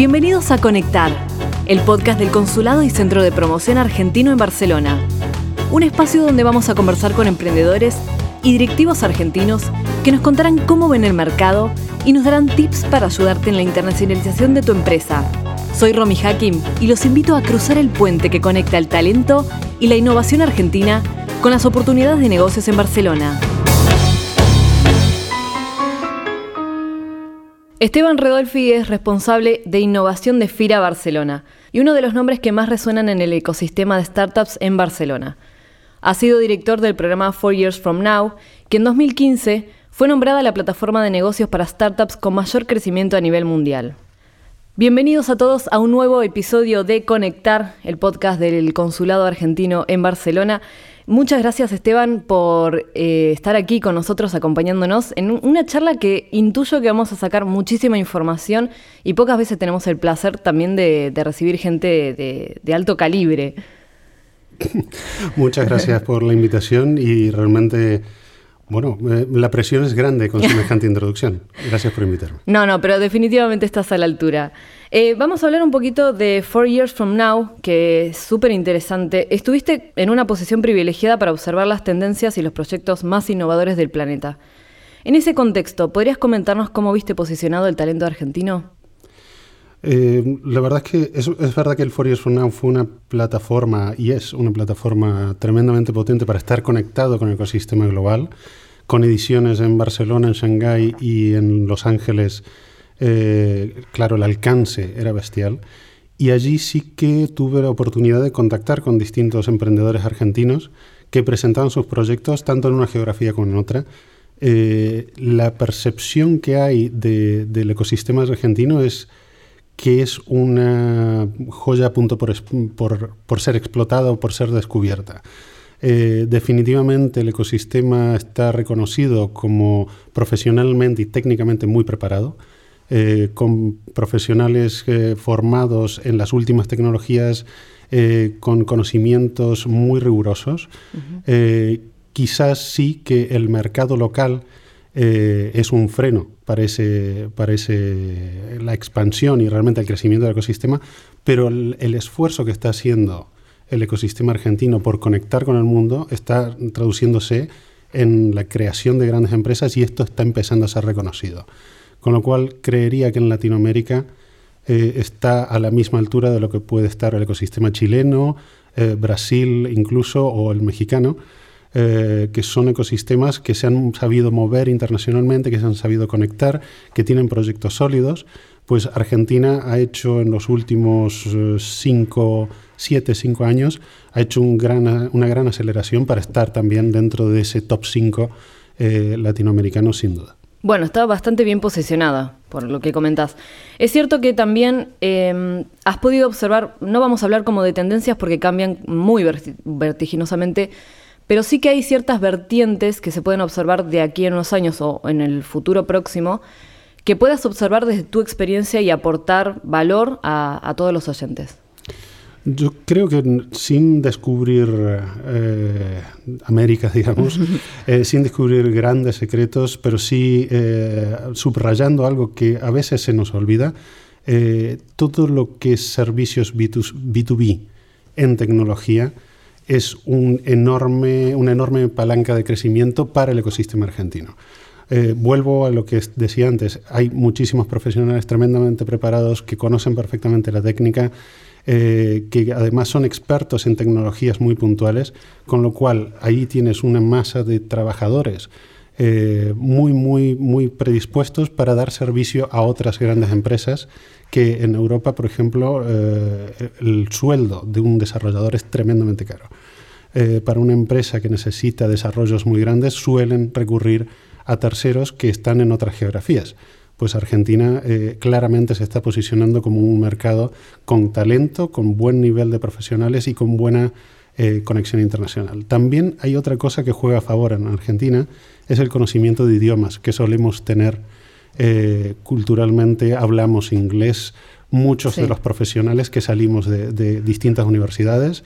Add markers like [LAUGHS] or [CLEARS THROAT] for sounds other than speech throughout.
Bienvenidos a Conectar, el podcast del Consulado y Centro de Promoción Argentino en Barcelona. Un espacio donde vamos a conversar con emprendedores y directivos argentinos que nos contarán cómo ven el mercado y nos darán tips para ayudarte en la internacionalización de tu empresa. Soy Romy Hakim y los invito a cruzar el puente que conecta el talento y la innovación argentina con las oportunidades de negocios en Barcelona. Esteban Redolfi es responsable de innovación de FIRA Barcelona y uno de los nombres que más resuenan en el ecosistema de startups en Barcelona. Ha sido director del programa Four Years From Now, que en 2015 fue nombrada la plataforma de negocios para startups con mayor crecimiento a nivel mundial. Bienvenidos a todos a un nuevo episodio de Conectar, el podcast del Consulado Argentino en Barcelona. Muchas gracias Esteban por eh, estar aquí con nosotros acompañándonos en una charla que intuyo que vamos a sacar muchísima información y pocas veces tenemos el placer también de, recibir gente de, alto calibre. [LAUGHS] Muchas gracias por la invitación y realmente bueno, eh, la presión es grande con semejante [LAUGHS] introducción. Gracias por invitarme. No, no, pero definitivamente estás a la altura. Eh, vamos a hablar un poquito de Four Years From Now, que es súper interesante. Estuviste en una posición privilegiada para observar las tendencias y los proyectos más innovadores del planeta. En ese contexto, ¿podrías comentarnos cómo viste posicionado el talento argentino? Eh, la verdad es que es, verdad que el Four Years From Now fue una plataforma y es una plataforma tremendamente potente para estar conectado con el ecosistema global, con ediciones en Barcelona, en Shanghái y en Los Ángeles. Eh, claro, el alcance era bestial. Y allí sí que tuve la oportunidad de contactar con distintos emprendedores argentinos que presentaban sus proyectos tanto en una geografía como en otra. Eh, la percepción que hay del ecosistema argentino es que es una joya a punto por, ser explotada o por ser descubierta. Eh, definitivamente el ecosistema está reconocido como profesionalmente y técnicamente muy preparado, eh, con profesionales eh, formados en las últimas tecnologías, con conocimientos muy rigurosos. quizás sí que el mercado local es un freno parece, parece la expansión y realmente el crecimiento del ecosistema, pero el, esfuerzo que está haciendo el ecosistema argentino por conectar con el mundo está traduciéndose en la creación de grandes empresas y esto está empezando a ser reconocido. Con lo cual, creería que en Latinoamérica eh, está a la misma altura de lo que puede estar el ecosistema chileno, eh, Brasil incluso o el mexicano, eh, que son ecosistemas que se han sabido mover internacionalmente, que se han sabido conectar, que tienen proyectos sólidos. Pues Argentina ha hecho en los últimos 5, 7, 5 años, ha hecho una gran aceleración para estar también dentro de ese top 5 eh, latinoamericano sin duda. Bueno, está bastante bien posicionada, por lo que comentás. Es cierto que también em, has podido observar, no vamos a hablar como de tendencias porque cambian muy vertiginosamente, pero sí que hay ciertas vertientes que se pueden observar de aquí en unos años o en el futuro próximo que puedas observar desde tu experiencia y aportar valor a, todos los oyentes. Yo creo que sin descubrir eh, América, [LAUGHS] digamos, eh, sin descubrir grandes secretos, pero sí eh, subrayando algo que a veces se nos olvida, todo lo que es servicios B2B en tecnología es un enorme, una enorme palanca de crecimiento para el ecosistema argentino. Eh, vuelvo a lo que decía antes, hay muchísimos profesionales tremendamente preparados que conocen perfectamente la técnica, eh, que además son expertos en tecnologías muy puntuales, con lo cual ahí tienes una masa de trabajadores eh, muy, muy, muy predispuestos para dar servicio a otras grandes empresas que en Europa, por ejemplo, eh, el sueldo de un desarrollador es tremendamente caro. Eh, para una empresa que necesita desarrollos muy grandes, suelen recurrir a terceros que están en otras geografías. Pues Argentina eh, claramente se está posicionando como un mercado con talento, con buen nivel de profesionales y con buena conexión internacional. También hay otra cosa que juega a favor en Argentina, es el conocimiento de idiomas que solemos tener eh, culturalmente hablamos inglés, muchos de los profesionales que salimos de, distintas universidades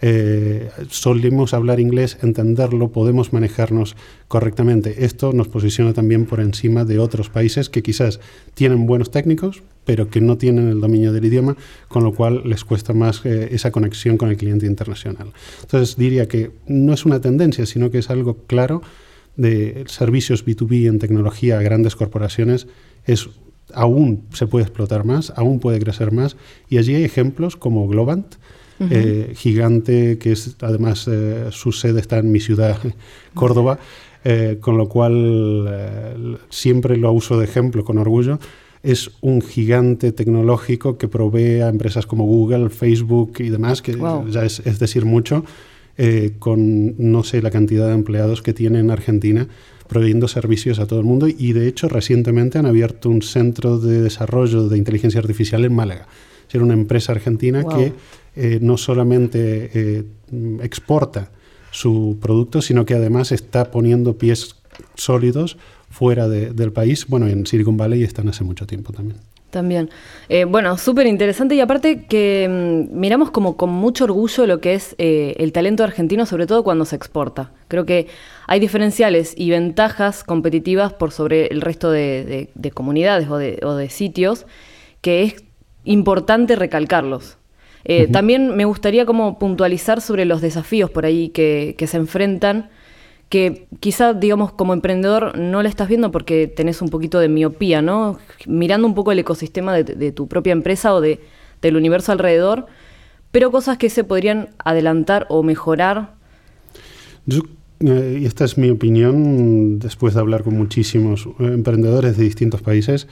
eh, solemos hablar inglés, entenderlo, podemos manejarnos correctamente. Esto nos posiciona también por encima de otros países que quizás tienen buenos técnicos, pero que no tienen el dominio del idioma, con lo cual les cuesta más eh, esa conexión con el cliente internacional. Entonces diría que no es una tendencia, sino que es algo claro de servicios B2B en tecnología a grandes corporaciones es aún se puede explotar más, aún puede crecer más y allí hay ejemplos como Globant, eh, gigante que es además eh, su sede está en mi ciudad, [LAUGHS] Córdoba, eh, con lo cual siempre lo uso de ejemplo con orgullo. Es un gigante tecnológico que provee a empresas como Google, Facebook y demás, que ya es, es, decir mucho, con no sé la cantidad de empleados que tiene en Argentina proveyendo servicios a todo el mundo y de hecho recientemente han abierto un centro de desarrollo de inteligencia artificial en Málaga. Es una empresa argentina que eh, no solamente eh, exporta su producto, sino que además está poniendo pies sólidos fuera del país. Bueno, en Silicon Valley están hace mucho tiempo también. También. Eh, bueno, súper interesante y aparte que mm, miramos como con mucho orgullo lo que es el talento argentino, sobre todo cuando se exporta. Creo que hay diferenciales y ventajas competitivas por sobre el resto de, comunidades o de sitios que es importante recalcarlos. Eh, también me gustaría como puntualizar sobre los desafíos por ahí que, se enfrentan, que quizá, digamos, como emprendedor no le estás viendo porque tenés un poquito de miopía, ¿no? Mirando un poco el ecosistema de, tu propia empresa o de, del universo alrededor, pero cosas que se podrían adelantar o mejorar. Yo, eh, y esta es mi opinión, después de hablar con muchísimos eh, emprendedores de distintos países,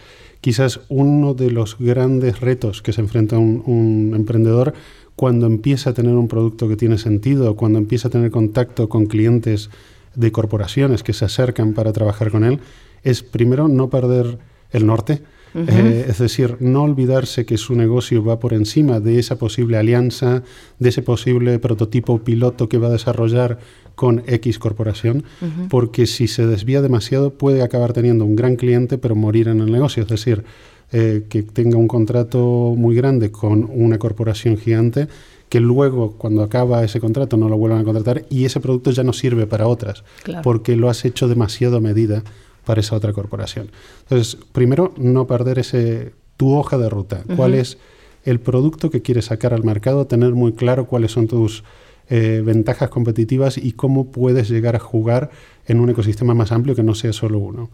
quizás uno de los grandes retos que se enfrenta un, emprendedor cuando empieza a tener un producto que tiene sentido, cuando empieza a tener contacto con clientes de corporaciones que se acercan para trabajar con él, es primero no perder el norte, eh, es decir, no olvidarse que su negocio va por encima de esa posible alianza, de ese posible prototipo piloto que va a desarrollar con X corporación, porque si se desvía demasiado puede acabar teniendo un gran cliente pero morir en el negocio. Es decir, eh, que tenga un contrato muy grande con una corporación gigante que luego cuando acaba ese contrato no lo vuelvan a contratar y ese producto ya no sirve para otras porque lo has hecho demasiado a medida para esa otra corporación. Entonces, primero, no perder ese, tu hoja de ruta. ¿Cuál es el producto que quieres sacar al mercado? Tener muy claro cuáles son tus eh, ventajas competitivas y cómo puedes llegar a jugar en un ecosistema más amplio que no sea solo uno.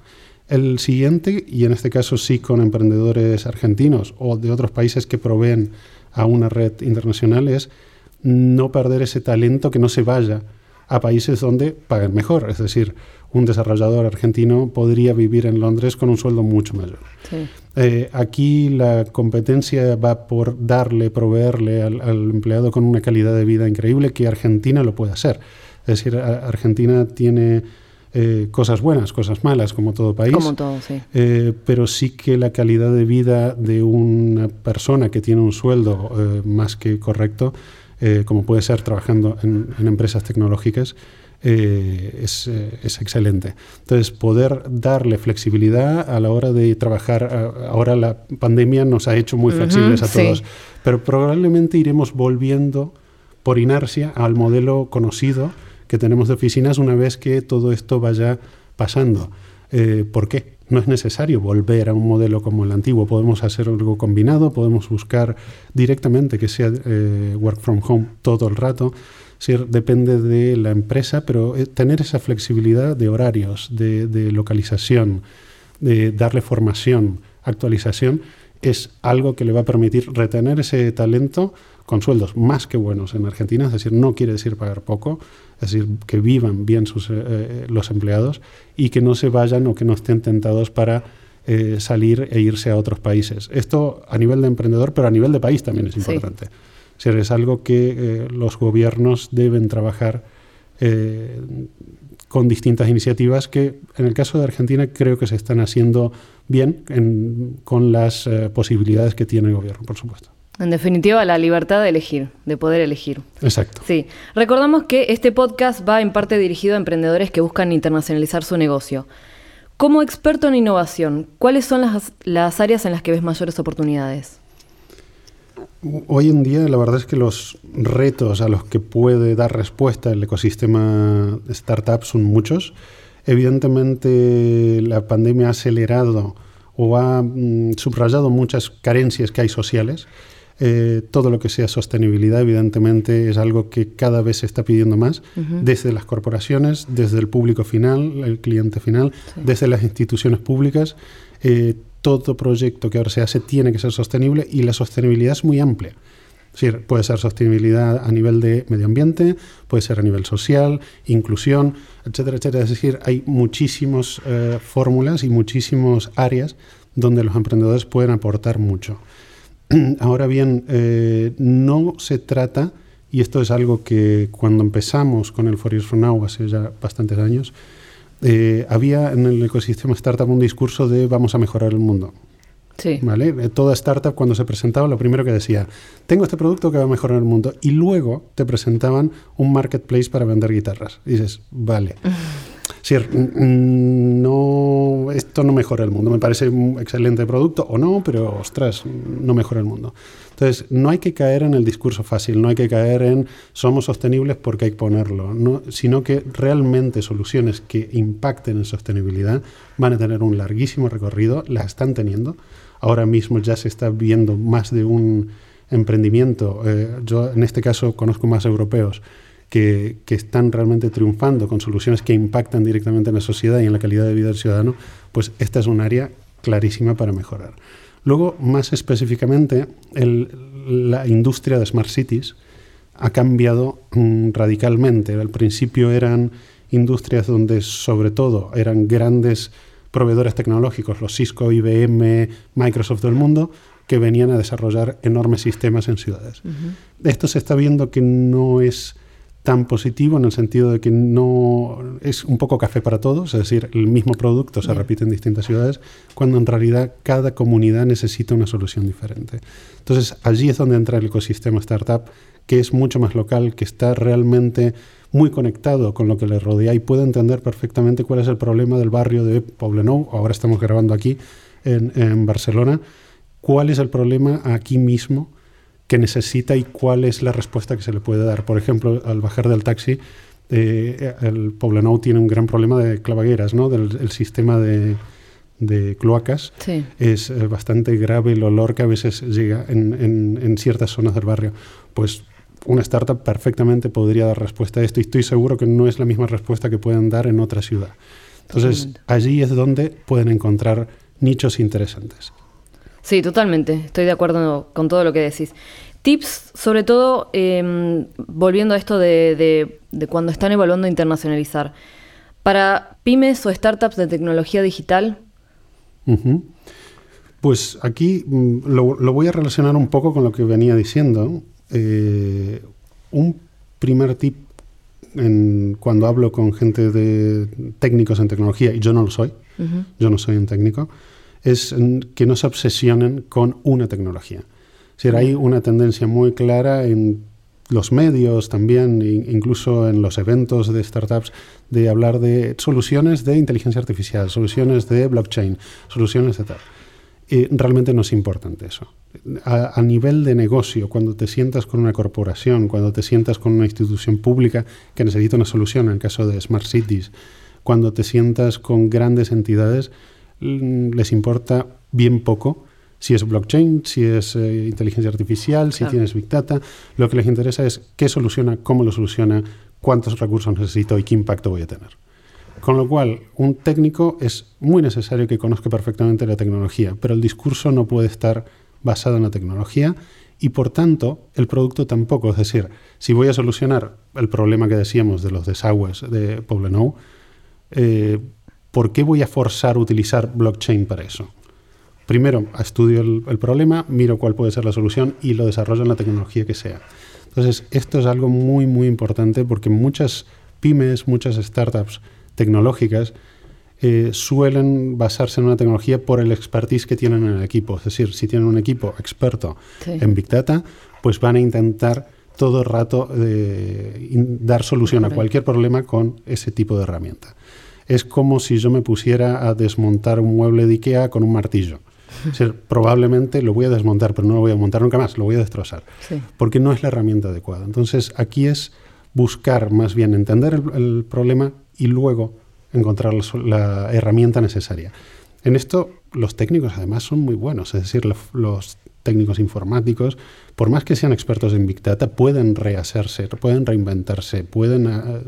El siguiente, y en este caso sí con emprendedores argentinos o de otros países que proveen a una red internacional, es no perder ese talento que no se vaya a países donde pagan mejor. Es decir, un desarrollador argentino podría vivir en Londres con un sueldo mucho mayor. Eh, aquí la competencia va por darle, proveerle al, empleado con una calidad de vida increíble que Argentina lo puede hacer. Es decir, Argentina tiene eh, cosas buenas, cosas malas, como todo país. Como todo, sí. Eh, pero sí que la calidad de vida de una persona que tiene un sueldo más que correcto, como puede ser trabajando en empresas tecnológicas, eh, es, eh, es, excelente. Entonces, poder darle flexibilidad a la hora de trabajar, ahora la pandemia nos ha hecho muy flexibles a todos, pero probablemente iremos volviendo por inercia al modelo conocido que tenemos de oficinas una vez que todo esto vaya pasando. Eh, ¿Por qué? No es necesario volver a un modelo como el antiguo. Podemos hacer algo combinado, podemos buscar directamente que sea work from home todo el rato depende de la empresa, pero eh, tener esa flexibilidad de horarios, de, localización, de darle formación, actualización, es algo que le va a permitir retener ese talento con sueldos más que buenos en Argentina, es decir, no quiere decir pagar poco, es decir, que vivan bien sus, eh, eh, los empleados y que no se vayan o que no estén tentados para salir e irse a otros países. Esto a nivel de emprendedor, pero a nivel de país también es importante es algo que eh, los gobiernos deben trabajar eh, con distintas iniciativas que en el caso de Argentina creo que se están haciendo bien con las eh, posibilidades que tiene el gobierno, por supuesto. En definitiva, la libertad de elegir, de poder elegir. Exacto. Sí. Recordamos que este podcast va en parte dirigido a emprendedores que buscan internacionalizar su negocio. Como experto en innovación, ¿cuáles son las, las áreas en las que ves mayores oportunidades? Hoy en día la verdad es que los retos a los que puede dar respuesta el ecosistema startup son muchos. Evidentemente la pandemia ha acelerado o ha mm, subrayado muchas carencias que hay sociales. Eh, todo lo que sea sostenibilidad, evidentemente, es algo que cada vez se está pidiendo más, desde las corporaciones, desde el público final, el cliente final, desde las instituciones públicas. Eh, todo proyecto que ahora se hace tiene que ser sostenible y la sostenibilidad es muy amplia. Es puede ser sostenibilidad a nivel de medio ambiente, puede ser a nivel social, inclusión, etcétera, etcétera. Es decir, hay muchísimas eh, fórmulas y muchísimas áreas donde los emprendedores pueden aportar mucho. [CLEARS THROAT] Ahora bien, eh, no se trata, y esto es algo que cuando empezamos con el For Years From hace ya bastantes años, eh, había en el ecosistema startup un discurso de vamos a mejorar el mundo. Sí. ¿Vale? Eh, toda startup cuando se presentaba lo primero que decía, tengo este producto que va a mejorar el mundo. Y luego te presentaban un marketplace para vender guitarras. Y dices, vale. [LAUGHS] Sí, no, esto no mejora el mundo. Me parece un excelente producto o no, pero ostras, no mejora el mundo. Entonces, no hay que caer en el discurso fácil, no hay que caer en somos sostenibles porque hay que ponerlo, no, sino que realmente soluciones que impacten en sostenibilidad van a tener un larguísimo recorrido, las están teniendo. Ahora mismo ya se está viendo más de un emprendimiento. Eh, yo en este caso conozco más europeos que, que, están realmente triunfando con soluciones que impactan directamente en la sociedad y en la calidad de vida del ciudadano, pues esta es un área clarísima para mejorar. Luego, más específicamente, la industria de Smart Cities ha cambiado mm, radicalmente. Al principio eran industrias donde sobre todo eran grandes proveedores tecnológicos, los Cisco, IBM, Microsoft del mundo, que venían a desarrollar enormes sistemas en ciudades. Esto se está viendo que no es tan positivo en el sentido de que no es un poco café para todos, es decir, el mismo producto se repite en distintas ciudades, cuando en realidad cada comunidad necesita una solución diferente. Entonces, allí es donde entra el ecosistema startup, que es mucho más local, que está realmente muy conectado con lo que le rodea y puede entender perfectamente cuál es el problema del barrio de Poblenou, ahora estamos grabando aquí en, en Barcelona, cuál es el problema aquí mismo que necesita y cuál es la respuesta que se le puede dar. Por ejemplo, al bajar del taxi, eh, el Poblenou tiene un gran problema de clavagueras, ¿no? del sistema de, de cloacas. Es eh, bastante grave el olor que a veces llega en, en, ciertas zonas del barrio. Pues una startup perfectamente podría dar respuesta a esto y estoy seguro que no es la misma respuesta que pueden dar en otra ciudad. Entonces, allí es donde pueden encontrar nichos interesantes. Sí, totalmente. Estoy de acuerdo con todo lo que decís. Tips, sobre todo, em, volviendo a esto de, cuando están evaluando internacionalizar. Para pymes o startups de tecnología digital. Pues aquí mm, lo, voy a relacionar un poco con lo que venía diciendo. Eh, un primer tip cuando hablo con gente de técnicos en tecnología, y yo no lo soy, yo no soy un técnico, es que no se obsesionen con una tecnología. Es decir, hay una tendencia muy clara en los medios también, incluso en los eventos de startups, de hablar de soluciones de inteligencia artificial, soluciones de blockchain, soluciones de tal. Realmente no es importante eso. A, a, nivel de negocio, cuando te sientas con una corporación, cuando te sientas con una institución pública que necesita una solución, en el caso de Smart Cities, cuando te sientas con grandes entidades, les importa bien poco si es blockchain, si es eh, inteligencia artificial, si tienes big data. Lo que les interesa es qué soluciona, cómo lo soluciona, cuántos recursos necesito y qué impacto voy a tener. Con lo cual, un técnico es muy necesario que conozca perfectamente la tecnología, pero el discurso no puede estar basado en la tecnología y por tanto el producto tampoco. Es decir, si voy a solucionar el problema que decíamos de los desagües de Poblenou, eh, ¿por qué voy a forzar utilizar blockchain para eso? Primero, estudio el, problema, miro cuál puede ser la solución y lo desarrollo en la tecnología que sea. Entonces, esto es algo muy, muy importante porque muchas pymes, muchas startups tecnológicas eh, suelen basarse en una tecnología por el expertise que tienen en el equipo. Es decir, si tienen un equipo experto en Big Data, pues van a intentar todo el rato eh, dar solución a cualquier problema con ese tipo de herramienta es como si yo me pusiera a desmontar un mueble de Ikea con un martillo. [LAUGHS] probablemente lo voy a desmontar, pero no lo voy a montar nunca más, lo voy a destrozar, porque no es la herramienta adecuada. Entonces, aquí es buscar más bien entender el, problema y luego encontrar la, herramienta necesaria. En esto los técnicos además son muy buenos, es decir, los técnicos informáticos, por más que sean expertos en Big Data, pueden rehacerse, pueden reinventarse, pueden eh,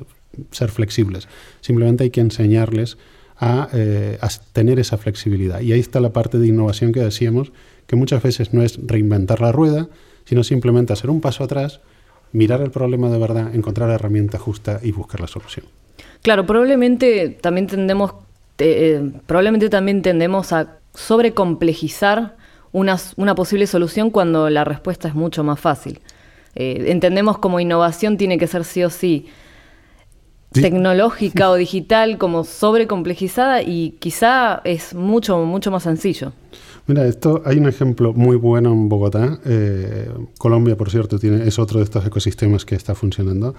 ser flexibles. Simplemente hay que enseñarles eh, a, tener esa flexibilidad. Y ahí está la parte de innovación que decíamos, que muchas veces no es reinventar la rueda, sino simplemente hacer un paso atrás, mirar el problema de verdad, encontrar la herramienta justa y buscar la solución. Claro, probablemente también tendemos, eh, probablemente también tendemos a sobrecomplejizar una, una posible solución cuando la respuesta es mucho más fácil. Eh, entendemos como innovación tiene que ser sí o sí tecnológica o digital como sobrecomplejizada y quizá es mucho, mucho más sencillo. Mira, esto hay un ejemplo muy bueno en Bogotá. Eh, Colombia, por cierto, tiene, es otro de estos ecosistemas que está funcionando.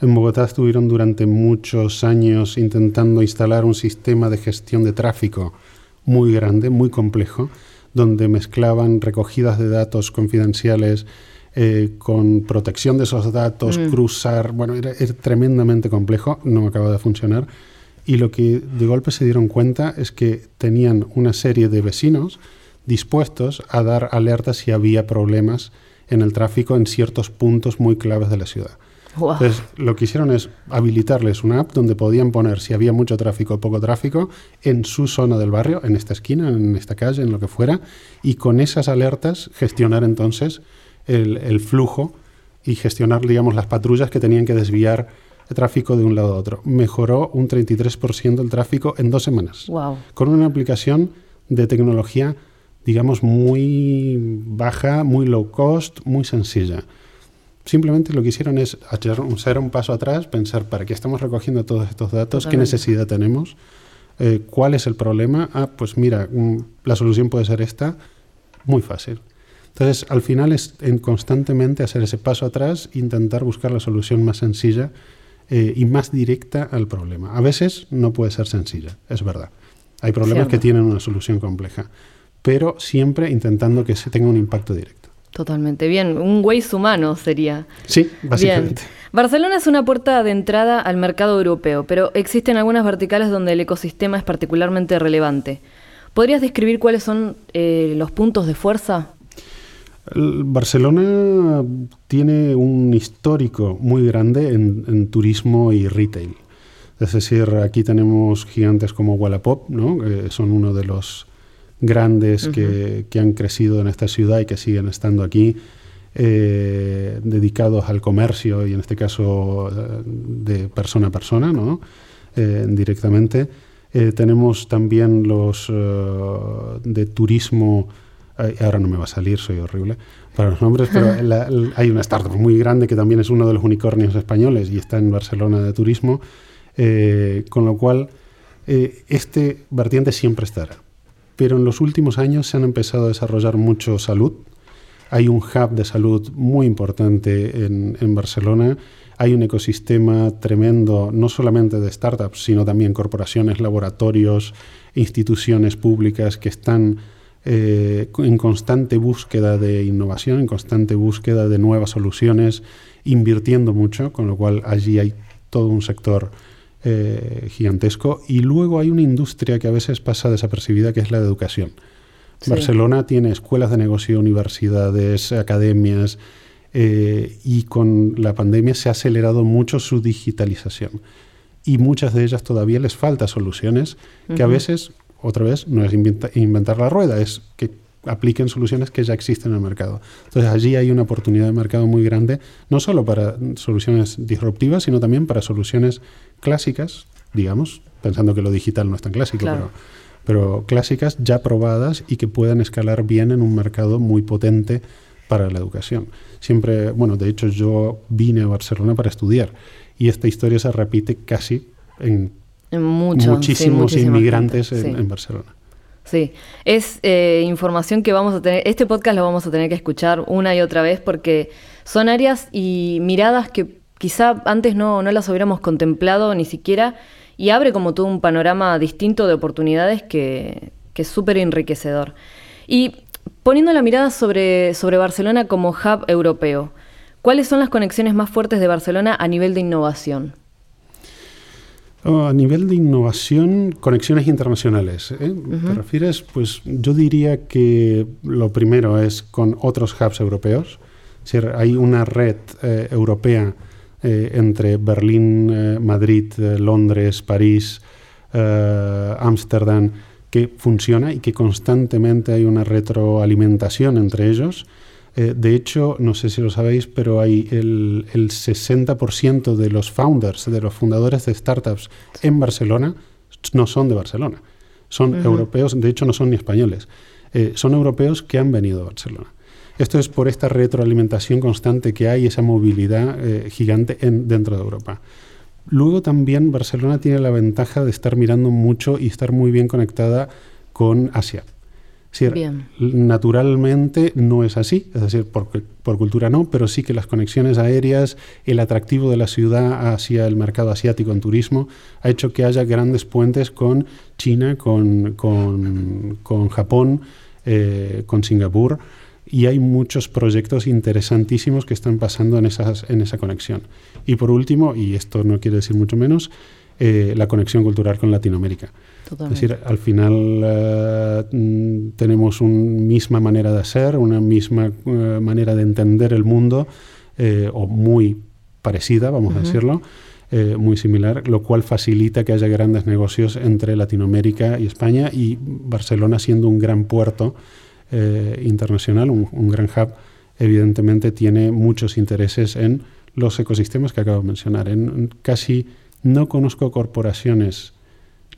En Bogotá estuvieron durante muchos años intentando instalar un sistema de gestión de tráfico muy grande, muy complejo, donde mezclaban recogidas de datos confidenciales, eh, con protección de esos datos, mm. cruzar, bueno, era, tremendamente complejo, no acaba de funcionar. Y lo que de golpe se dieron cuenta es que tenían una serie de vecinos dispuestos a dar alertas si había problemas en el tráfico en ciertos puntos muy claves de la ciudad. Entonces, lo que hicieron es habilitarles una app donde podían poner si había mucho tráfico o poco tráfico en su zona del barrio, en esta esquina, en esta calle, en lo que fuera, y con esas alertas gestionar entonces el, flujo y gestionar, digamos, las patrullas que tenían que desviar el tráfico de un lado a otro. Mejoró un 33% el tráfico en dos semanas. Con una aplicación de tecnología, digamos, muy baja, muy low cost, muy sencilla. Simplemente lo que hicieron es hacer un paso atrás, pensar para qué estamos recogiendo todos estos datos, qué necesidad tenemos, eh, cuál es el problema. Ah, pues mira, mm, la solución puede ser esta. Muy fácil. Entonces, al final es en constantemente hacer ese paso atrás, intentar buscar la solución más sencilla eh, y más directa al problema. A veces no puede ser sencilla, es verdad. Hay problemas que tienen una solución compleja, pero siempre intentando que se tenga un impacto directo. Totalmente bien, un Waze humano sería. Sí, básicamente. Barcelona es una puerta de entrada al mercado europeo, pero existen algunas verticales donde el ecosistema es particularmente relevante. ¿Podrías describir cuáles son eh, los puntos de fuerza Barcelona tiene un histórico muy grande en, turismo y retail. Es decir, aquí tenemos gigantes como Wallapop, ¿no? que son uno de los grandes que, han crecido en esta ciudad y que siguen estando aquí, eh, dedicados al comercio y en este caso eh, de persona a persona, ¿no? Eh, directamente. tenemos también los de turismo ahora no me va a salir, soy horrible para los nombres, pero [LAUGHS] hay una startup muy grande que también es uno de los unicornios españoles y está en Barcelona de turismo, eh, con lo cual eh, este vertiente siempre estará. Pero en los últimos años se han empezado a desarrollar mucho salud. Hay un hub de salud muy importante en, en Barcelona. Hay un ecosistema tremendo, no solamente de startups, sino también corporaciones, laboratorios, instituciones públicas que están eh, en constante búsqueda de innovación, en constante búsqueda de nuevas soluciones, invirtiendo mucho, con lo cual allí hay todo un sector eh, gigantesco. Y luego hay una industria que a veces pasa desapercibida, que es la de educación. Barcelona tiene escuelas de negocio, universidades, academias, eh, y con la pandemia se ha acelerado mucho su digitalización. Y muchas de ellas todavía les falta soluciones que a veces otra vez, no es inventar la rueda, es que apliquen soluciones que ya existen en el mercado. Entonces allí hay una oportunidad de mercado muy grande, no solo para soluciones disruptivas, sino también para soluciones clásicas, digamos, pensando que lo digital no es tan clásico, pero, pero clásicas ya probadas y que puedan escalar bien en un mercado muy potente para la educación. Siempre, bueno, de hecho yo vine a Barcelona para estudiar y esta historia se repite casi en muchísimos inmigrantes en, Barcelona. Sí, es eh, información que vamos a tener, este podcast lo vamos a tener que escuchar una y otra vez porque son áreas y miradas que quizá antes no, no las hubiéramos contemplado ni siquiera y abre como todo un panorama distinto de oportunidades que, que es súper enriquecedor. Y poniendo la mirada sobre, sobre Barcelona como hub europeo, ¿cuáles son las conexiones más fuertes de Barcelona a nivel de innovación? Oh, a nivel de innovación, conexiones internacionales. ¿eh? ¿Te refieres? Pues yo diría que lo primero es con otros hubs europeos. Es decir, hay una red eh, europea eh, entre Berlín, Madrid, Londres, París, Ámsterdam, que funciona y que constantemente hay una retroalimentación entre ellos eh, de hecho, no sé si lo sabéis, pero hay el, 60% de los founders, de los fundadores de startups en Barcelona, no son de Barcelona. Son europeos, de hecho no son ni españoles. Eh, son europeos que han venido a Barcelona. Esto es por esta retroalimentación constante que hay, esa movilidad eh, gigante en, dentro de Europa. Luego también Barcelona tiene la ventaja de estar mirando mucho y estar muy bien conectada con Asia naturalmente no es así, es decir, por, por, cultura no, pero sí que las conexiones aéreas, el atractivo de la ciudad hacia el mercado asiático en turismo, ha hecho que haya grandes puentes con China, con, con, Japón, eh, con Singapur, y hay muchos proyectos interesantísimos que están pasando en, esas, en esa conexión. Y por último, y esto no quiere decir mucho menos, eh, la conexión cultural con Latinoamérica. Es decir, al final eh, mm, tenemos una misma manera de ser, una misma eh, manera de entender el mundo, o muy parecida, vamos a decirlo, muy similar, lo cual facilita que haya grandes negocios entre Latinoamérica y España y Barcelona siendo un gran puerto internacional, un, un gran hub, evidentemente tiene muchos intereses en los ecosistemas que acabo de mencionar, en casi no conozco corporaciones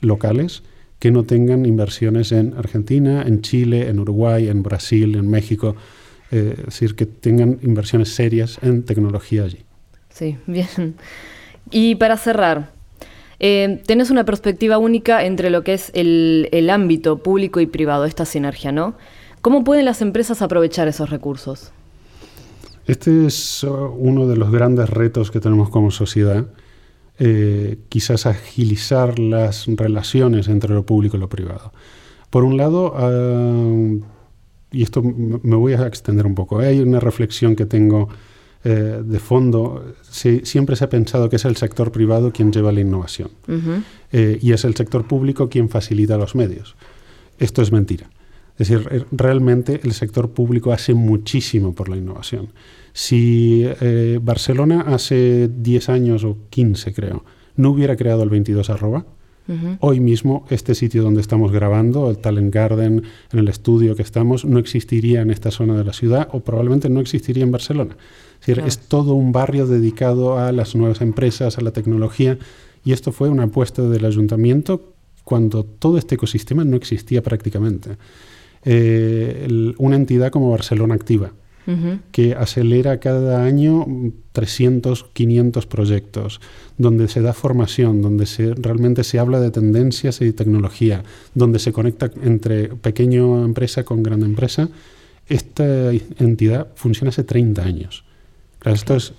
locales que no tengan inversiones en Argentina, en Chile, en Uruguay, en Brasil, en México. Eh, es decir, que tengan inversiones serias en tecnología allí. Sí, [LAUGHS] bien. Y para cerrar, eh, tenés una perspectiva única entre lo que es el, el, ámbito público y privado, esta sinergia, ¿no? ¿Cómo pueden las empresas aprovechar esos recursos? Este es uh, uno de los grandes retos que tenemos como sociedad eh, quizás agilizar las relaciones entre lo público y lo privado. Por un lado, ah, y esto me voy a extender un poco, ¿eh? hay una reflexión que tengo eh, de fondo, siempre se ha pensado que es el sector privado quien lleva la innovación y es el sector público quien facilita los medios. Esto es mentira. Es decir, realmente el sector público hace muchísimo por la innovación. Si eh, Barcelona hace 10 años o 15, creo, no hubiera creado el 22 arroba, hoy mismo este sitio donde estamos grabando, el Talent Garden, en el estudio que estamos, no existiría en esta zona de la ciudad o probablemente no existiría en Barcelona. Es, decir, es todo un barrio dedicado a las nuevas empresas, a la tecnología, y esto fue una apuesta del ayuntamiento cuando todo este ecosistema no existía prácticamente. Eh, una entidad como Barcelona Activa, que acelera cada año 300, 500 proyectos, donde se da formación, donde realmente se habla de tendencias y tecnología, donde se conecta entre pequeña empresa con gran empresa. Esta entidad funciona hace 30 años. esto es,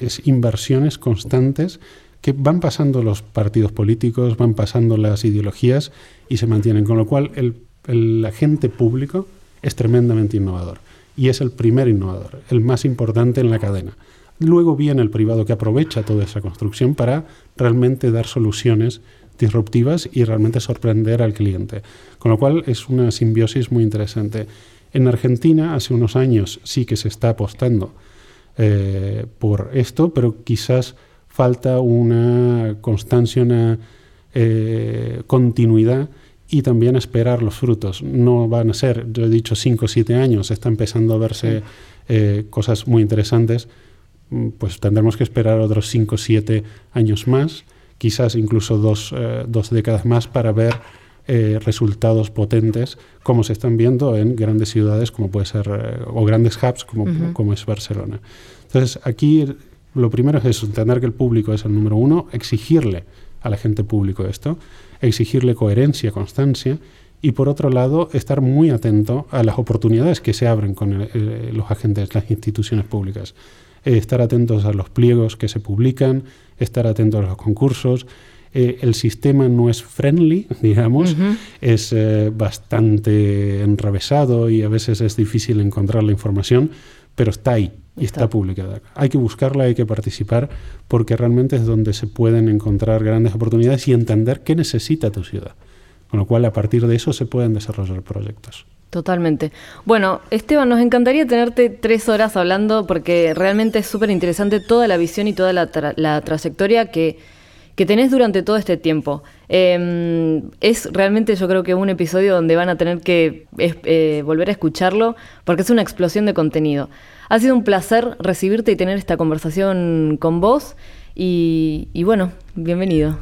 es inversiones constantes que van pasando los partidos políticos, van pasando las ideologías y se mantienen, con lo cual el, el agente público es tremendamente innovador y es el primer innovador, el más importante en la cadena. Luego viene el privado que aprovecha toda esa construcción para realmente dar soluciones disruptivas y realmente sorprender al cliente. Con lo cual es una simbiosis muy interesante. En Argentina hace unos años sí que se está apostando eh, por esto, pero quizás falta una constancia, una eh, continuidad y también esperar los frutos. No van a ser, yo he dicho, 5 o 7 años, está empezando a verse eh, cosas muy interesantes, mm, pues tendremos que esperar otros 5 o 7 años más, quizás incluso dos, eh, dos décadas más para ver eh, resultados potentes como se están viendo en grandes ciudades como puede ser, o grandes hubs como, como es Barcelona. Entonces aquí lo primero es eso, entender que el público es el número uno, exigirle al agente público esto, exigirle coherencia, constancia y por otro lado estar muy atento a las oportunidades que se abren con los agentes, las instituciones públicas. Eh, estar atentos a los pliegos que se publican, estar atentos a los concursos, eh, el sistema no es friendly, [LAUGHS] digamos, es eh, bastante enrevesado y a veces es difícil encontrar la información, pero está ahí y está. publicada. Hay que buscarla, hay que participar, porque realmente es donde se pueden encontrar grandes oportunidades y entender qué necesita tu ciudad. Con lo cual, a partir de eso se pueden desarrollar proyectos. Totalmente. Bueno, Esteban, nos encantaría tenerte tres horas hablando porque realmente es súper interesante toda la visión y toda la, la trayectoria que, que tenés durante todo este tiempo. Em, es realmente yo creo que un episodio donde van a tener que eh, volver a escucharlo porque es una explosión de contenido. Ha sido un placer recibirte y tener esta conversación con vos y, bueno, bienvenido.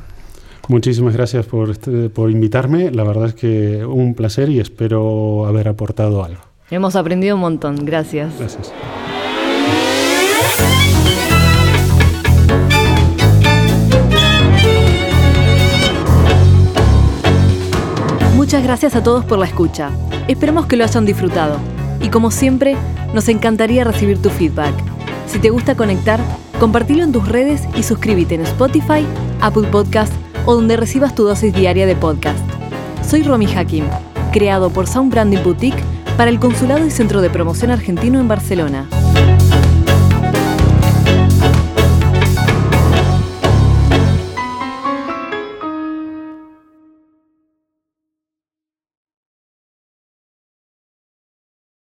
Muchísimas gracias por, este, por invitarme. La verdad es que un placer y espero haber aportado algo. Hemos aprendido un montón. Gracias. Gracias. Muchas gracias a todos por la escucha. Esperamos que lo hayan disfrutado. Y como siempre, nos encantaría recibir tu feedback. Si te gusta conectar, compartilo en tus redes y suscríbete en Spotify, Apple Podcast o donde recibas tu dosis diaria de podcast. Soy Romy Hakim, creado por Sound Branding Boutique para el Consulado y Centro de Promoción Argentino en Barcelona.